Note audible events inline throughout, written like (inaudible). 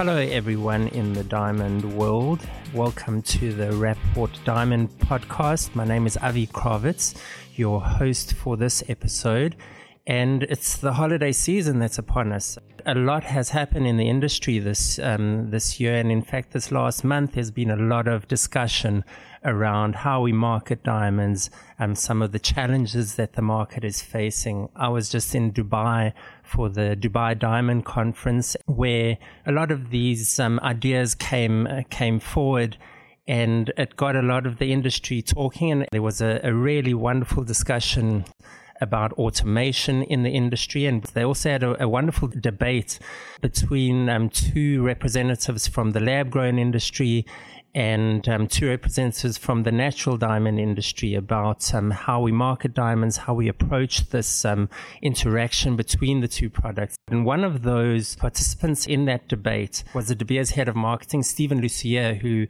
Hello, everyone in the diamond world. Welcome to the Rapaport Diamond podcast. My name is Avi Krawitz, your host for this episode. And it's the holiday season that's upon us. A lot has happened in the industry this um, this year, and in fact, this last month there's been a lot of discussion around how we market diamonds and some of the challenges that the market is facing. I was just in Dubai for the Dubai Diamond Conference, where a lot of these um, ideas came uh, came forward and it got a lot of the industry talking and there was a, a really wonderful discussion about automation in the industry. And they also had a, a wonderful debate between um, two representatives from the lab grown industry and um, two representatives from the natural diamond industry about um, how we market diamonds, how we approach this um, interaction between the two products. And one of those participants in that debate was the De Beers head of marketing, Stephen Lussier, who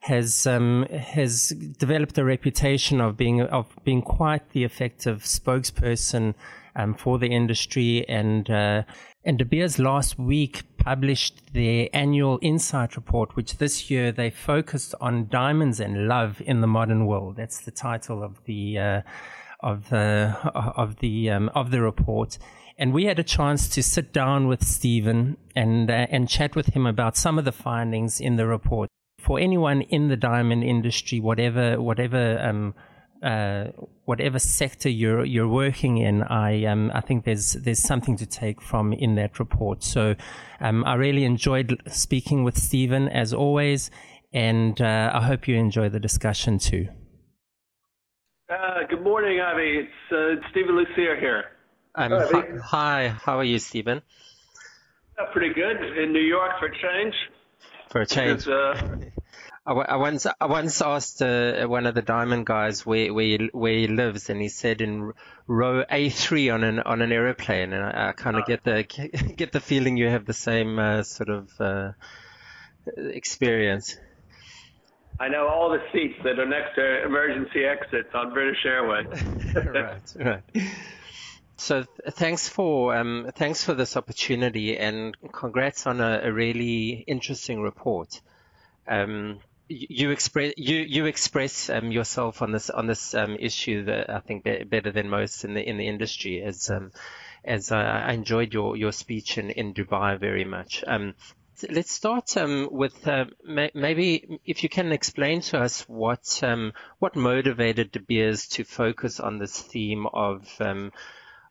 has um, has developed a reputation of being of being quite the effective spokesperson um, for the industry and uh, and De Beers last week published their annual insight report, which this year they focused on diamonds and love in the modern world. That's the title of the uh, of the of the um, of the report. And we had a chance to sit down with Stephen and uh, and chat with him about some of the findings in the report. For anyone in the diamond industry, whatever whatever um, uh, whatever sector you're you're working in, I um, I think there's there's something to take from in that report. So um, I really enjoyed speaking with Stephen as always, and uh, I hope you enjoy the discussion too. Uh, good morning, Avi. It's uh, Stephen Lussier here. Um, hi, hi, how are you, Stephen? Uh, pretty good in New York for a change. For a change. (laughs) I, I once I once asked uh, one of the diamond guys where where he, where he lives, and he said in row A three on an on an aeroplane, and I, I kind of uh, get the (laughs) get the feeling you have the same uh, sort of uh, experience. I know all the seats that are next to emergency exits on British Airways. (laughs) right, right. So thanks for um, thanks for this opportunity, and congrats on a, a really interesting report. Um, you express you you express um, yourself on this on this um, issue that I think better than most in the in the industry as um, as I, I, enjoyed your your speech in, in Dubai very much. Um, let's start um, with uh, maybe if you can explain to us what um, what motivated De Beers to focus on this theme of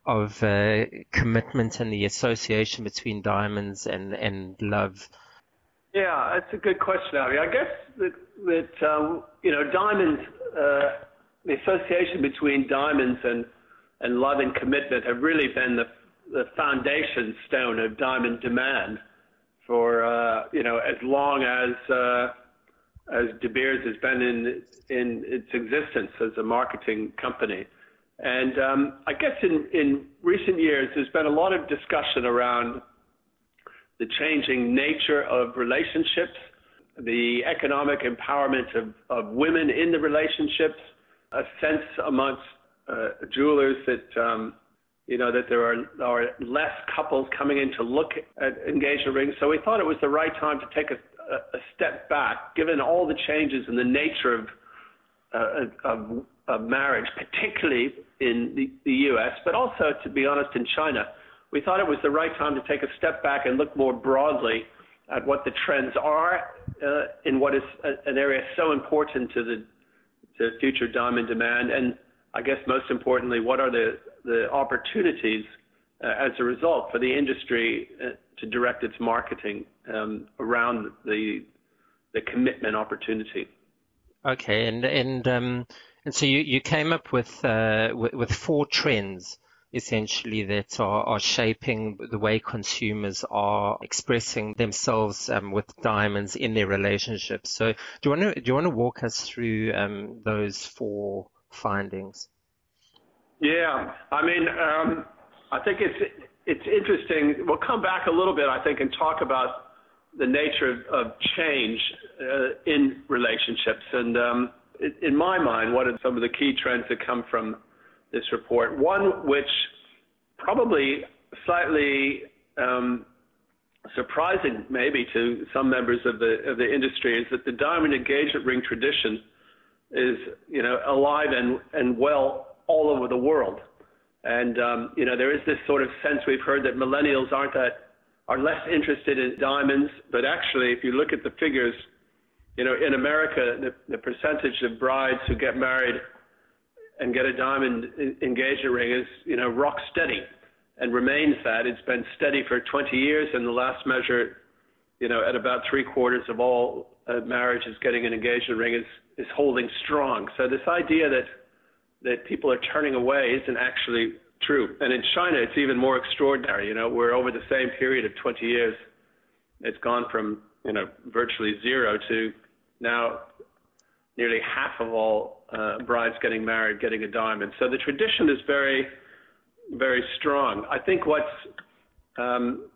of uh, commitment and the association between diamonds and and love. Yeah, that's a good question, Avi. I guess that, that um, you know, diamonds, uh, the association between diamonds and, and love and commitment have really been the, the foundation stone of diamond demand for, uh, you know, as long as, uh, as De Beers has been in, in its existence as a marketing company. And um, I guess in, in recent years, there's been a lot of discussion around the changing nature of relationships, the economic empowerment of, of women in the relationships, a sense amongst uh, jewelers that um, you know that there are, are less couples coming in to look at engagement rings. So we thought it was the right time to take a, a step back, given all the changes in the nature of uh, of, of marriage, particularly in the, the U.S., but also, to be honest, in China we thought it was the right time to take a step back and look more broadly at what the trends are uh, in what is an area so important to the to future diamond demand, and I guess most importantly, what are the the opportunities uh, as a result for the industry uh, to direct its marketing um, around the the commitment opportunity. Okay, and and um, and so you, came up uh, with four trends essentially that are, are shaping the way consumers are expressing themselves um, with diamonds in their relationships. So, do you want to do you want to walk us through um, those four findings? Yeah, I mean, um, I think it's it's interesting. We'll come back a little bit, I think, and talk about the nature of, of change uh, in relationships. And um, in my mind, what are some of the key trends that come from this report. One which probably slightly um, surprising maybe to some members of the of the industry is that the diamond engagement ring tradition is you know alive and and well all over the world. And um, you know there is this sort of sense we've heard that millennials aren't that are less interested in diamonds, but actually if you look at the figures, you know in America the, the percentage of brides who get married and get a diamond engagement ring is you know rock steady and remains that. It's been steady for 20 years, and the last measure, you know, at about three quarters of all uh, marriages getting an engagement ring is is holding strong. So this idea that that people are turning away isn't actually true. And in China, it's even more extraordinary. You know, where over the same period of 20 years, it's gone from you know virtually zero to now nearly half of all uh, brides getting married getting a diamond. So the tradition is very very strong. I think what's um,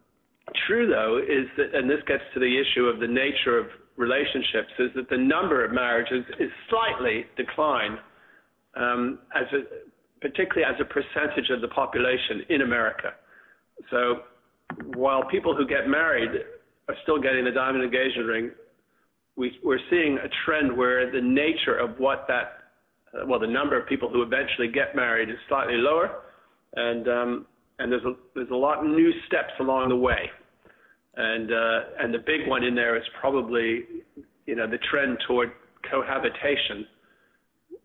true, though, is that, and this gets to the issue of the nature of relationships, is that the number of marriages is slightly declined, um, as a, particularly as a percentage of the population in America. So while people who get married are still getting the diamond engagement ring, we, we're seeing a trend where the nature of what that, uh, well, the number of people who eventually get married is slightly lower, and um, and there's a there's a lot of new steps along the way, and uh, and the big one in there is probably you know the trend toward cohabitation,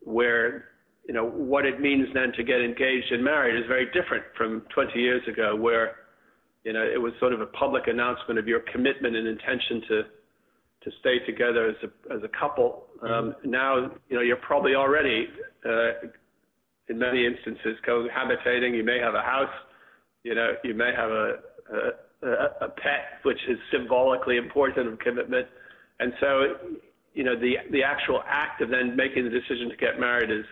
where you know what it means then to get engaged and married is very different from 20 years ago, where you know it was sort of a public announcement of your commitment and intention to to stay together as a as a couple. Um, now you know you're probably already uh, in many instances cohabitating. You may have a house, you know, you may have a, a, a pet, which is symbolically important of commitment. And so, you know, the, the actual act of then making the decision to get married is,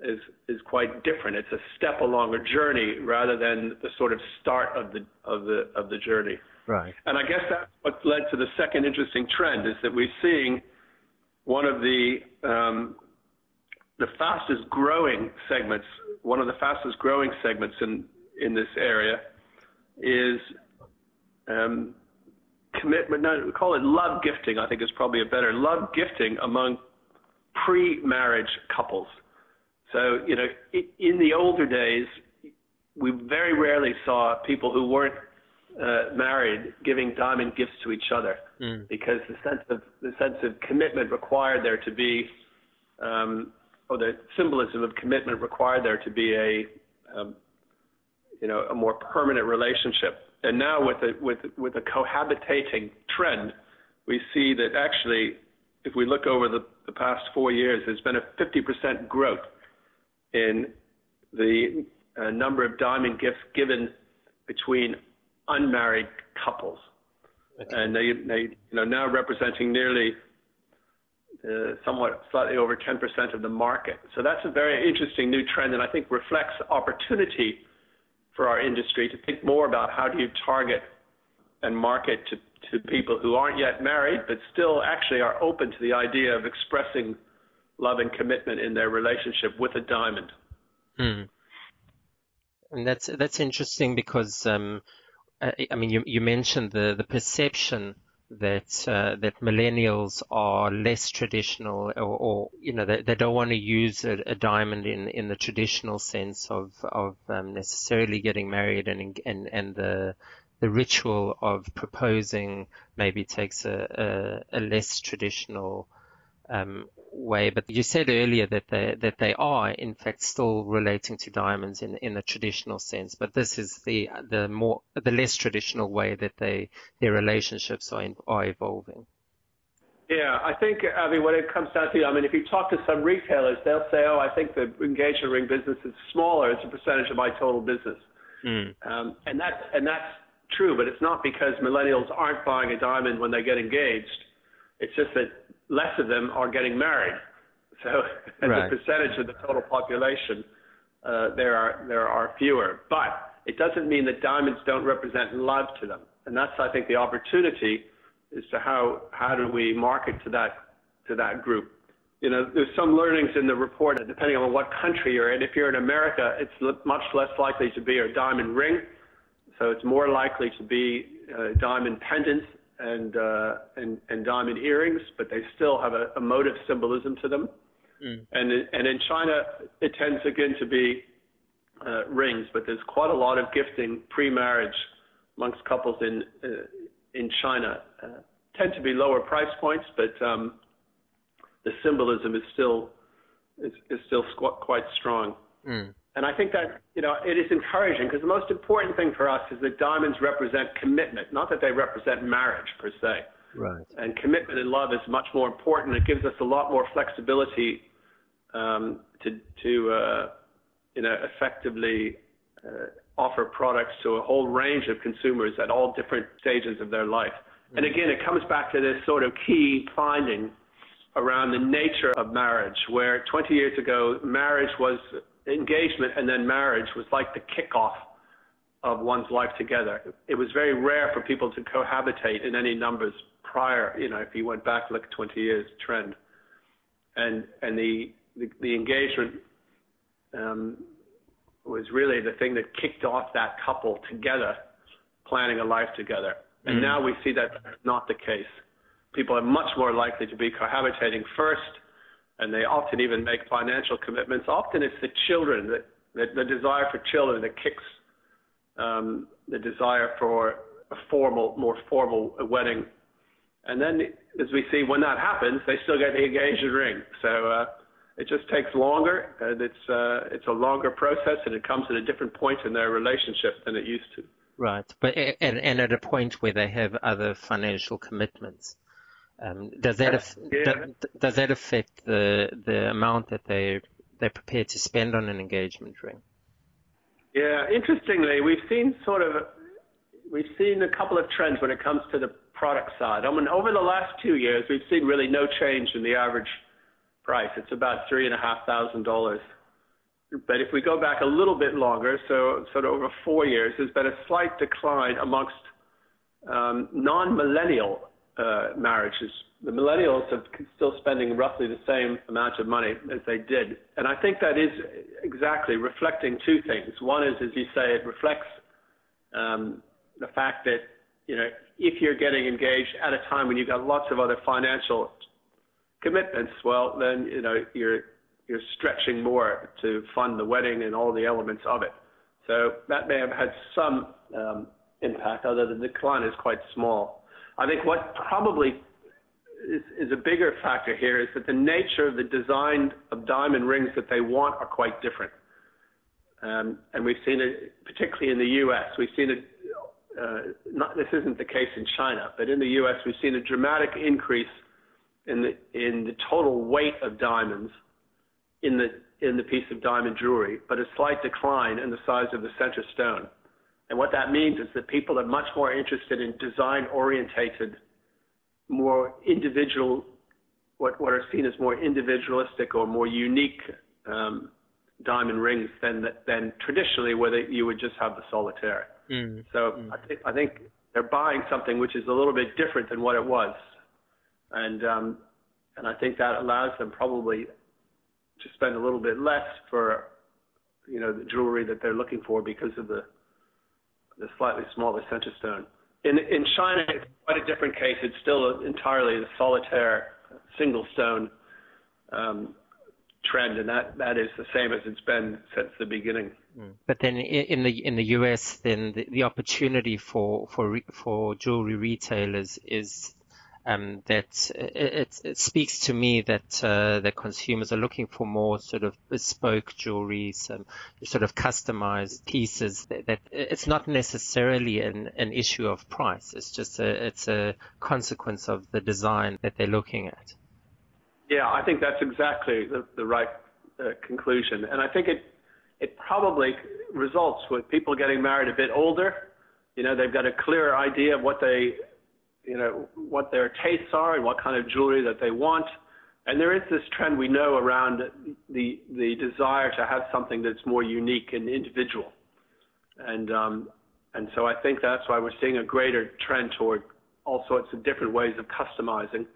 is, is quite different. It's a step along a journey rather than the sort of start of the, of the, of the journey. Right. And I guess that's what led to the second interesting trend is that we're seeing one of the um, the fastest growing segments, one of the fastest growing segments in, in this area is um, commitment, no, we call it love gifting, I think is probably a better, love gifting among pre-marriage couples. So, you know, in the older days, we very rarely saw people who weren't uh, married giving diamond gifts to each other mm. because the sense of the sense of commitment required there to be um, or the symbolism of commitment required there to be a, um, you know, a more permanent relationship. And now with a, with, with a cohabitating trend, we see that actually, if we look over the, the past four years, there's been a 50% growth in the uh, number of diamond gifts given between unmarried couples. Okay. And they, they, you know, now representing nearly uh, somewhat slightly over 10% of the market. So that's a very interesting new trend, and I think reflects opportunity for our industry to think more about how do you target and market to, to people who aren't yet married, but still actually are open to the idea of expressing love and commitment in their relationship with a diamond. Hmm. And that's that's interesting because um, I, I mean you you mentioned the the perception that uh, that millennials are less traditional, or, or you know they, they don't want to use a, a, diamond in, in the traditional sense of of um, necessarily getting married, and and and the the ritual of proposing maybe takes a, a, a less traditional um, way. But you said earlier that they that they are in fact still relating to diamonds in in a traditional sense, but this is the the more the less traditional way that they their relationships are in, are evolving. Yeah, I think I mean when it comes down to I mean if you talk to some retailers, they'll say, "Oh, I think the engagement ring business is smaller as a percentage of my total business," mm. um, and that's and that's true, but it's not because millennials aren't buying a diamond when they get engaged. It's just that less of them are getting married. So (laughs) as right. a percentage of the total population, uh, there are there are fewer. But it doesn't mean that diamonds don't represent love to them. And that's I think the opportunity is to how how do we market to that to that group. You know, there's some learnings in the report depending on what country you're in. If you're in America, it's much less likely to be a diamond ring, so it's more likely to be uh, diamond pendants and, uh, and, and diamond earrings, but they still have a, a motive symbolism to them. Mm. And and in China, it tends again to be uh, rings, but there's quite a lot of gifting pre-marriage amongst couples in uh, in China. Uh, tend to be lower price points, but um, the symbolism is still is, is still quite strong. Mm. And I think that you know it is encouraging because the most important thing for us is that diamonds represent commitment, not that they represent marriage per se. Right. And commitment and love is much more important. It gives us a lot more flexibility um, to to uh, you know effectively uh, offer products to a whole range of consumers at all different stages of their life. And mm. again, it comes back to this sort of key finding around the nature of marriage, where 20 years ago, marriage was engagement and then marriage was like the kickoff of one's life together. It was very rare for people to cohabitate in any numbers prior, you know, if you went back like 20 years trend. And, and the, the, the engagement um, was really the thing that kicked off that couple together, planning a life together. And mm. now we see that not the case people are much more likely to be cohabitating first, and they often even make financial commitments. Often it's the children that, the desire for children that kicks um, the desire for a formal, more formal wedding. And then, as we see, when that happens, they still get the engagement ring. So uh, it just takes longer, and it's uh, it's a longer process, and it comes at a different point in their relationship than it used to. Right, but and, and at a point where they have other financial commitments. Um, does that yeah. does that affect the the amount that they they're prepared to spend on an engagement ring? Yeah, interestingly, we've seen sort of we've seen a couple of trends when it comes to the product side. I mean, over the last two years, we've seen really no change in the average price. It's about three and a half thousand dollars. But if we go back a little bit longer, so sort of over four years, there's been a slight decline amongst um, non-millennial uh, marriages. The millennials are still spending roughly the same amount of money as they did. And I think that is exactly reflecting two things. One is, as you say, it reflects um, the fact that, you know, if you're getting engaged at a time when you've got lots of other financial commitments, well, then, you know, you're, you're stretching more to fund the wedding and all the elements of it. So that may have had some um, impact, although the decline is quite small. I think what probably is, is a bigger factor here is that the nature of the design of diamond rings that they want are quite different. Um, and we've seen it, particularly in the U.S. We've seen it. Uh, not, this isn't the case in China, but in the U.S. we've seen a dramatic increase in the in the total weight of diamonds in the in the piece of diamond jewelry, but a slight decline in the size of the center stone. And what that means is that people are much more interested in design orientated, more individual, what, what are seen as more individualistic or more unique um, diamond rings than, than traditionally where you would just have the solitaire. Mm. So mm. I, think, I think they're buying something which is a little bit different than what it was. And, um, and I think that allows them probably to spend a little bit less for, you know, the jewelry that they're looking for because of the the slightly smaller center stone. In, in China, it's quite a different case. It's still entirely the solitaire single stone um, trend, and that, that is the same as it's been since the beginning. Mm. But then in the in the US, then the, the opportunity for for for jewelry retailers is um, that it, it, speaks to me that uh, that consumers are looking for more sort of bespoke jewelry, some sort of customized pieces. That, that it's not necessarily an, an issue of price. It's just a it's a consequence of the design that they're looking at. Yeah, I think that's exactly the, the right uh, conclusion, and I think it it probably results with people getting married a bit older. You know, they've got a clearer idea of what they you know, what their tastes are and what kind of jewelry that they want. And there is this trend we know around the the desire to have something that's more unique and individual. And um, and so I think that's why we're seeing a greater trend toward all sorts of different ways of customizing.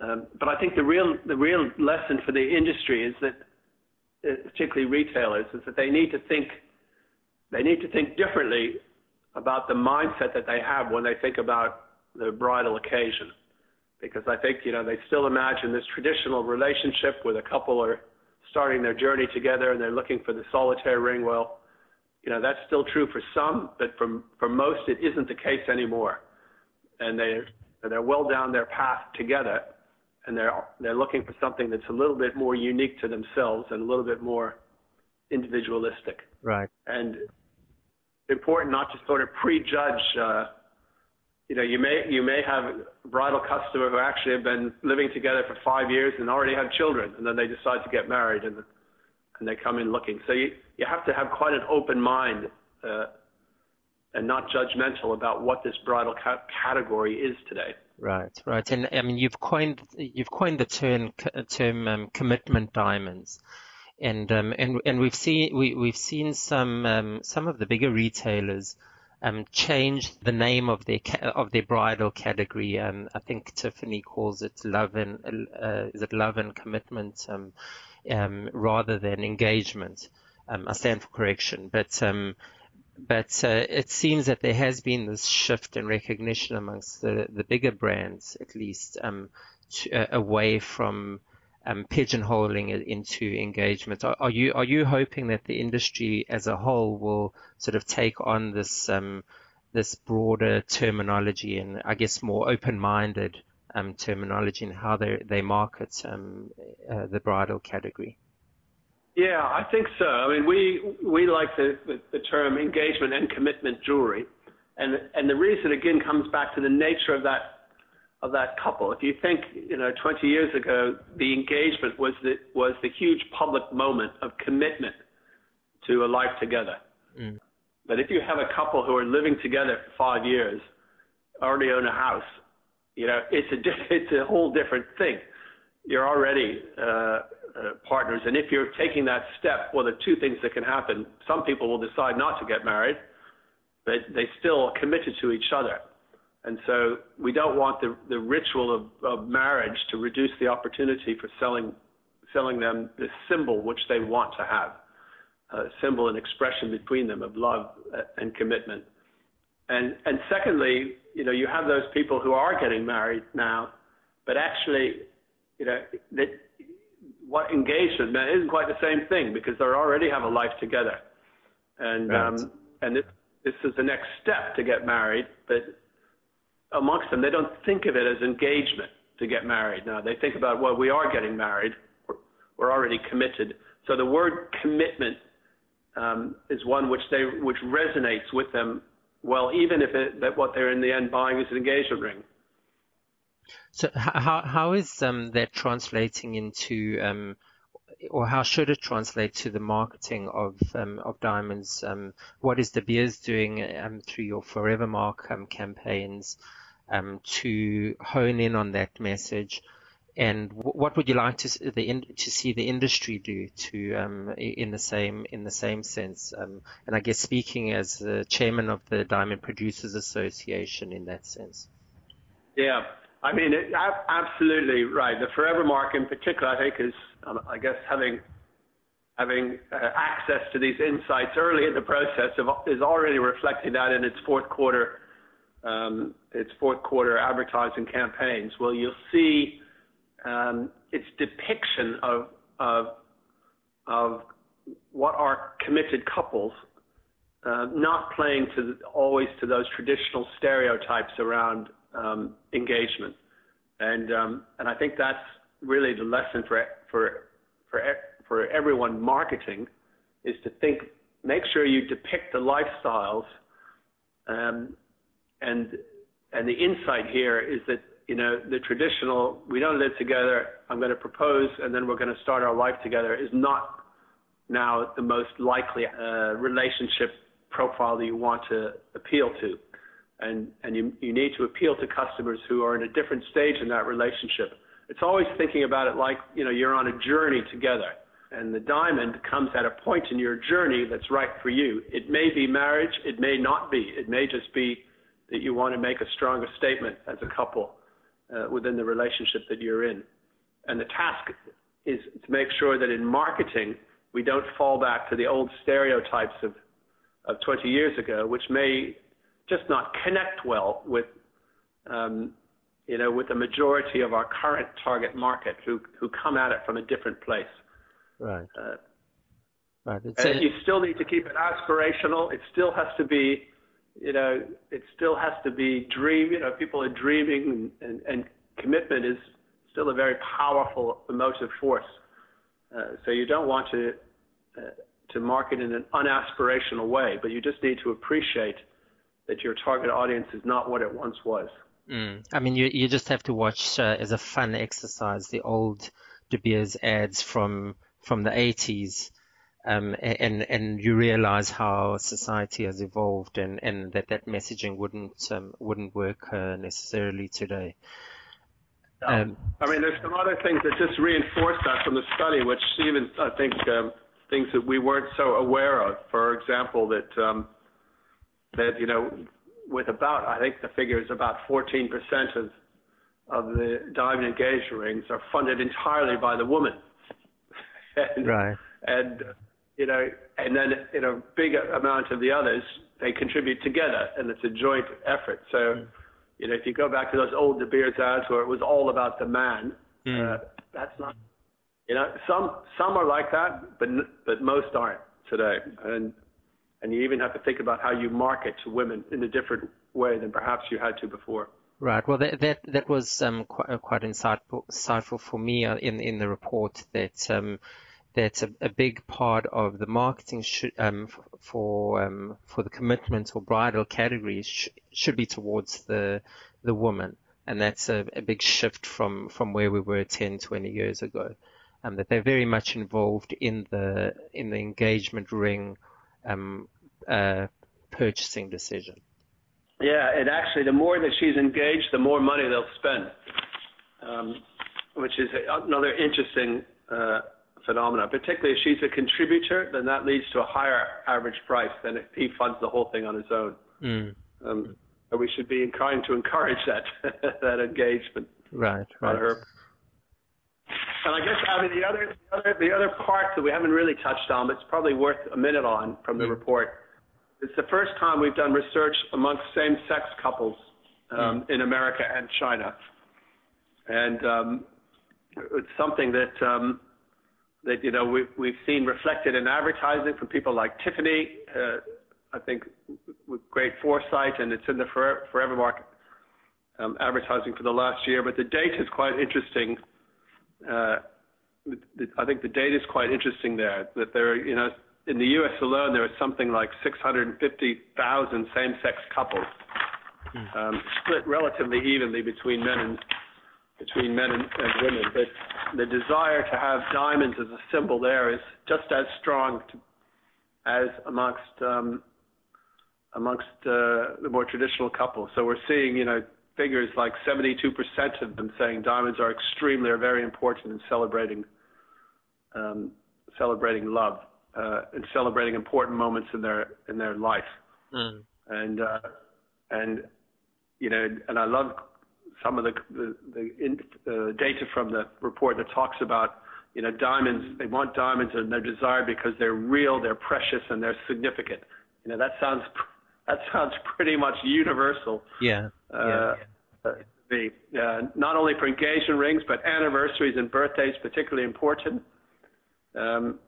Um, but I think the real the real lesson for the industry is that, uh, particularly retailers, is that they need to think they need to think differently about the mindset that they have when they think about the bridal occasion. Because I think, you know, they still imagine this traditional relationship where the couple are starting their journey together and they're looking for the solitaire ring. Well, you know, that's still true for some, but for, for most, it isn't the case anymore. And they're, they're well down their path together and they're, they're looking for something that's a little bit more unique to themselves and a little bit more individualistic. Right. And important not to sort of prejudge. Uh, you know, you may you may have a bridal customer who actually have been living together for five years and already have children, and then they decide to get married and and they come in looking. So you you have to have quite an open mind uh, and not judgmental about what this bridal ca- category is today. Right, right, and I mean you've coined you've coined the term term um, commitment diamonds and um, and and we've seen we we've seen some um, some of the bigger retailers um, change the name of their of their bridal category. Um, I think Tiffany calls it love and uh, is it love and commitment um, um, rather than engagement. Um, I stand for correction, but um, but uh, it seems that there has been this shift in recognition amongst the, the bigger brands, at least, to, uh, away from um, pigeonholing it into engagement. Are, are, you are you hoping that the industry as a whole will sort of take on this um, this broader terminology and I guess more open-minded um, terminology in how they they market um, uh, the bridal category? Yeah, I think so. I mean, we we like the, the, the term engagement and commitment jewelry, and and the reason again comes back to the nature of that of that couple. If you think, you know, 20 years ago, the engagement was the, was the huge public moment of commitment to a life together. Mm. But if you have a couple who are living together for five years, already own a house, you know, it's a, (laughs) it's a whole different thing. You're already uh, uh, partners. And if you're taking that step, well, there are two things that can happen. Some people will decide not to get married, but they still committed to each other and so we don't want the, the ritual of, of marriage to reduce the opportunity for selling, selling them this symbol which they want to have, a symbol and expression between them of love and commitment. And, and secondly, you know, you have those people who are getting married now, but actually, you know, that what engagement man, isn't quite the same thing because they already have a life together. And, right. um, and this, this is the next step to get married, but amongst them, they don't think of it as engagement to get married. Now they think about, well, we are getting married. We're, already committed. So the word commitment um, is one which they which resonates with them well, even if it, that what they're in the end buying is an engagement ring. So how how is um, that translating into um, or how should it translate to the marketing of um, of diamonds? Um, what is De Beers doing um, through your Forevermark um, campaigns? Um, to hone in on that message? And what would you like to the to see the industry do to um, in the same in the same sense? Um, and I guess speaking as the chairman of the Diamond Producers Association in that sense. Yeah, I mean, it, absolutely right. The Forevermark in particular, I think, is um, I guess having having uh, access to these insights early in the process of, is already reflecting that in its fourth quarter its fourth quarter advertising campaigns, well, you'll see um, its depiction of, what are committed couples, uh, not playing always to those traditional stereotypes around um, engagement. And, um, and I think that's really the lesson for, for, for, for everyone marketing is to think, make sure you depict the lifestyles um, and and the insight here is that you know the traditional we don't live together i'm going to propose and then we're going to start our life together is not now the most likely uh, relationship profile that you want to appeal to. And and you you need to appeal to customers who are in a different stage in that relationship. It's always thinking about it like you know you're on a journey together. And the diamond comes at a point in your journey that's right for you. It may be marriage it may not be. It may just be that you want to make a stronger statement as a couple uh, within the relationship that you're in. And the task is to make sure that in marketing, we don't fall back to the old stereotypes of, of 20 years ago, which may just not connect well with um, you know, with the majority of our current target market who who come at it from a different place. Right. Uh, right. and you still need to keep it aspirational. It still has to be, you know, it still has to be dream. You know, people are dreaming, and, and, and commitment is still a very powerful emotive force. Uh, so you don't want to uh, to market in an unaspirational way, but you just need to appreciate that your target audience is not what it once was. Mm. I mean, you you just have to watch uh, as a fun exercise the old De Beers ads from from the 80s, um, and and you realize how society has evolved, and, and that that messaging wouldn't um, wouldn't work uh, necessarily today. Um, I mean, there's some other things that just reinforce that from the study, which even I think um, things that we weren't so aware of. For example, that um, that you know with about, I think the figure is about 14% of, of the diamond engagement rings are funded entirely by the woman. (laughs) and, right. And, you know, and then in a big amount of the others, they contribute together and it's a joint effort. So, mm. you know, if you go back to those old De Beers ads where it was all about the man, mm. uh, that's not, you know, some, some are like that, but, but most aren't today. And, and you even have to think about how you market to women in a different way than perhaps you had to before. Right. Well, that that, that was um, quite, uh, quite insightful, insightful for me uh, in in the report that um, that a, a, big part of the marketing should, um, for um, for the commitment or bridal categories sh- should be towards the the woman, and that's a, a, big shift from from where we were 10, 20 years ago. Um, that they're very much involved in the in the engagement ring um, uh, purchasing decision. Yeah, and actually, the more that she's engaged, the more money they'll spend, um, which is another interesting uh, phenomenon. Particularly if she's a contributor, then that leads to a higher average price than if he funds the whole thing on his own. Mm. Um, we should be inclined to encourage that (laughs) that engagement. Right, right. Her. And I guess I mean the other, the other the other part that we haven't really touched on, but it's probably worth a minute on from the mm. report. It's the first time we've done research amongst same-sex couples um, mm. in America and China, and um, it's something that um, that you know we've we've seen reflected in advertising from people like Tiffany. Uh, I think with great foresight, and it's in the forever, Forevermark um, advertising for the last year. But the data is quite interesting uh, I think the data is quite interesting there. That there, you know, in the U.S. alone, there are something like 650,000 same-sex couples, hmm. um, split relatively evenly between men and between men and, and women. But the desire to have diamonds as a symbol there is just as strong to, as amongst um, amongst uh, the more traditional couples. So we're seeing, you know, figures like 72% of them saying diamonds are extremely or very important in celebrating um, celebrating love uh, and celebrating important moments in their in their life. Mm. And uh, and you know, and I love some of the the, the in, uh, data from the report that talks about you know diamonds. They want diamonds and they're desired because they're real, they're precious, and they're significant. You know, that sounds (laughs) that sounds pretty much universal. Yeah. Uh, yeah. The, uh, not only for engagement rings, but anniversaries and birthdays, particularly important. Um,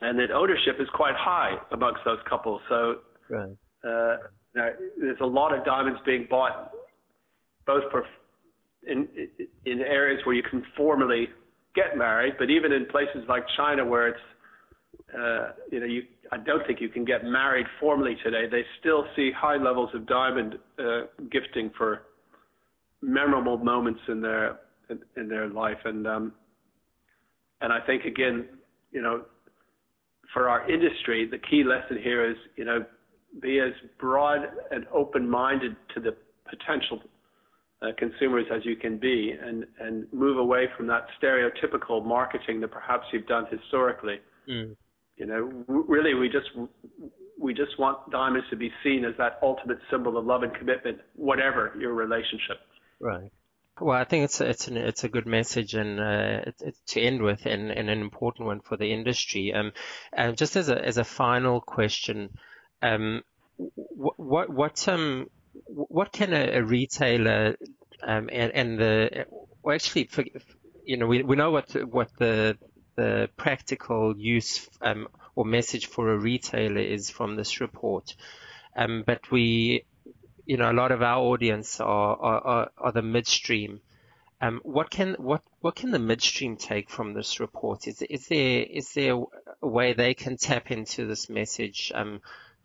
and that ownership is quite high amongst those couples. So right. uh, there's a lot of diamonds being bought, both in in areas where you can formally get married, but even in places like China where it's uh, you know, you, I don't think you can get married formally today. They still see high levels of diamond uh, gifting for memorable moments in their in, in their life, and um, and I think again, you know, for our industry, the key lesson here is, you know, be as broad and open-minded to the potential uh, consumers as you can be, and and move away from that stereotypical marketing that perhaps you've done historically. Mm. You know, really, we just we just want diamonds to be seen as that ultimate symbol of love and commitment, whatever your relationship. Right. Well, I think it's it's an, it's a good message and uh, it, it, to end with, and, and, an important one for the industry. Um, uh, just as a as a final question, um, what what what um what can a, a retailer um, and, and the well actually you know we, we know what what the the practical use um, or message for a retailer is from this report, um, but we you know a lot of our audience are are, are the midstream. Um, what can what what can the midstream take from this report? Is is there is there a way they can tap into this message um,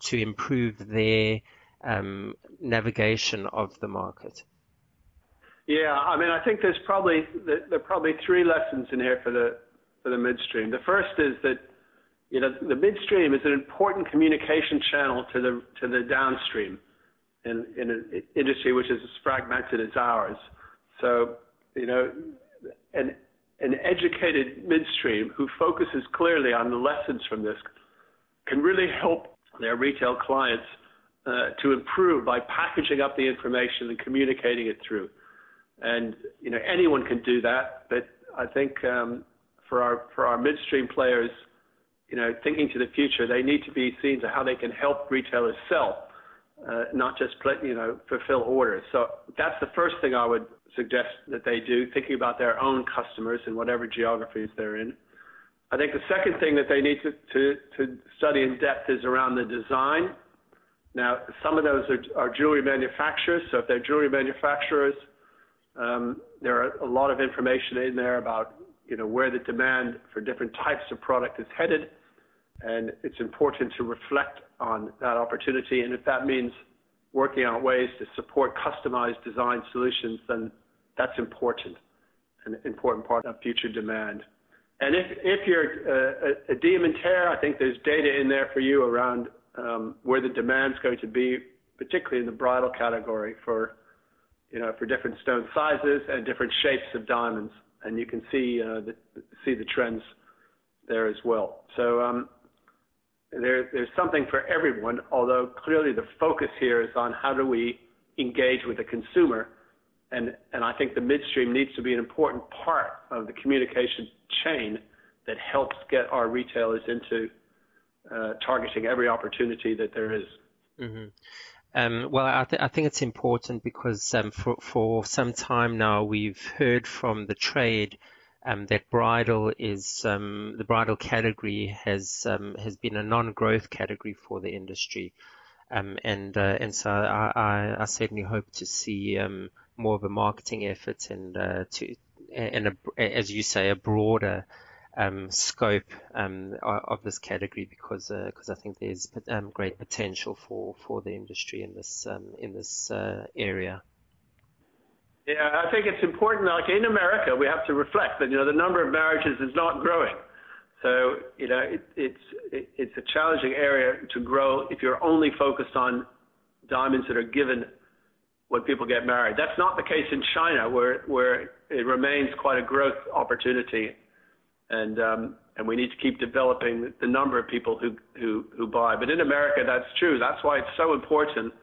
to improve their um, navigation of the market? Yeah, I mean, I think there's probably there are probably three lessons in here for the for the midstream. The first is that you know the midstream is an important communication channel to the to the downstream in in an industry which is as fragmented as ours. So you know, an an educated midstream who focuses clearly on the lessons from this can really help their retail clients uh, to improve by packaging up the information and communicating it through. And you know anyone can do that, but I think um, for our for our midstream players, you know, thinking to the future, they need to be seen to how they can help retailers sell, uh, not just you know fulfill orders. So that's the first thing I would suggest that they do, thinking about their own customers in whatever geographies they're in. I think the second thing that they need to, to, to study in depth is around the design now, some of those are, are jewelry manufacturers. So if they're jewelry manufacturers, um, there are a lot of information in there about you know where the demand for different types of product is headed, and it's important to reflect on that opportunity. And if that means working out ways to support customized design solutions, then that's important, an important part of future demand. And if if you're uh, a, a diamantaire, I think there's data in there for you around where the demand's going to be, particularly in the bridal category for, you know, for different stone sizes and different shapes of diamonds. And you can see uh, the see the trends there as well. So um, there, there's something for everyone, although clearly the focus here is on how do we engage with the consumer. And, and I think the midstream needs to be an important part of the communication chain that helps get our retailers into uh, targeting every opportunity that there is. Mm-hmm. Um, well, I, th- I, think it's important because um, for, for some time now we've heard from the trade um, that bridal is um, the bridal category has um, has been a non-growth category for the industry, um, and uh, and so I, I, I, certainly hope to see more of a marketing effort and uh, to and a, as you say a broader um, scope um, of this category because because uh, I think there's um, great potential for, for the industry in this um, in this uh, area. Yeah, I think it's important. Like in America, we have to reflect that you know the number of marriages is not growing. So you know it, it's it, it's a challenging area to grow if you're only focused on diamonds that are given when people get married. That's not the case in China, where where it remains quite a growth opportunity and um, and we need to keep developing the number of people who who who buy. But in America, that's true. That's why it's so important,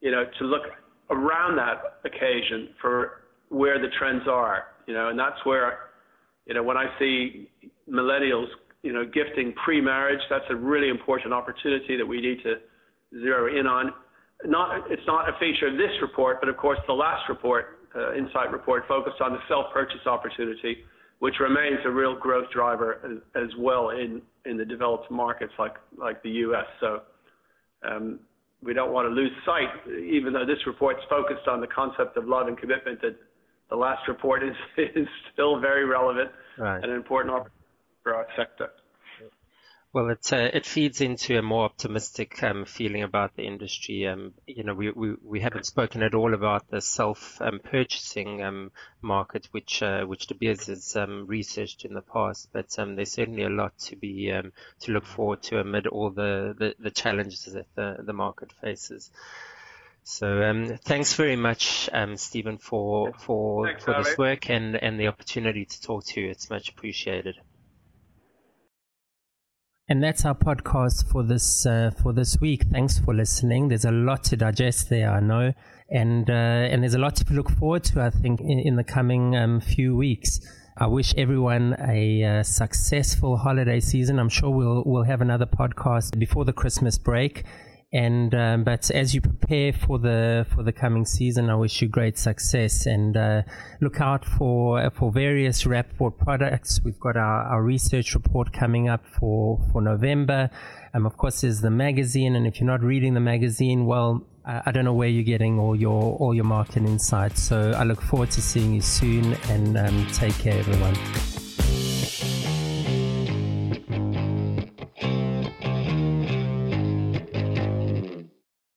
you know, to look around that occasion for where the trends are, you know, and that's where, you know, when I see millennials, you know, gifting pre-marriage, that's a really important opportunity that we need to zero in on. Not, it's not a feature of this report, but of course the last report, uh, Insight report, focused on the self-purchase opportunity which remains a real growth driver as, as well in, in the developed markets like, like the US. So um, we don't want to lose sight, even though this report's focused on the concept of love and commitment, that the last report is, (laughs) is still very relevant right. and an important opportunity for our sector. Well, it uh, it feeds into a more optimistic um, feeling about the industry. Um, you know, we, we we haven't spoken at all about the self um, purchasing um, market, which uh, which De Beers has um, researched in the past. But um, there's certainly a lot to be to look forward to amid all the, the, the challenges that the the market faces. So thanks very much, Stephen, for for thanks, for this work and and the opportunity to talk to you. It's much appreciated. And that's our podcast for this uh, for this week. Thanks for listening. There's a lot to digest there, I know, and uh, and there's a lot to look forward to. I think in, in the coming um, few weeks. I wish everyone a uh, successful holiday season. I'm sure we'll we'll have another podcast before the Christmas break, And um, but as you prepare for the for the coming season, I wish you great success and uh, look out for for various Rapaport products. We've got our, our research report coming up for for November. Um, of course, there's the magazine, and if you're not reading the magazine, well, I don't know where you're getting all your all your marketing insights. So I look forward to seeing you soon, and um, take care, everyone.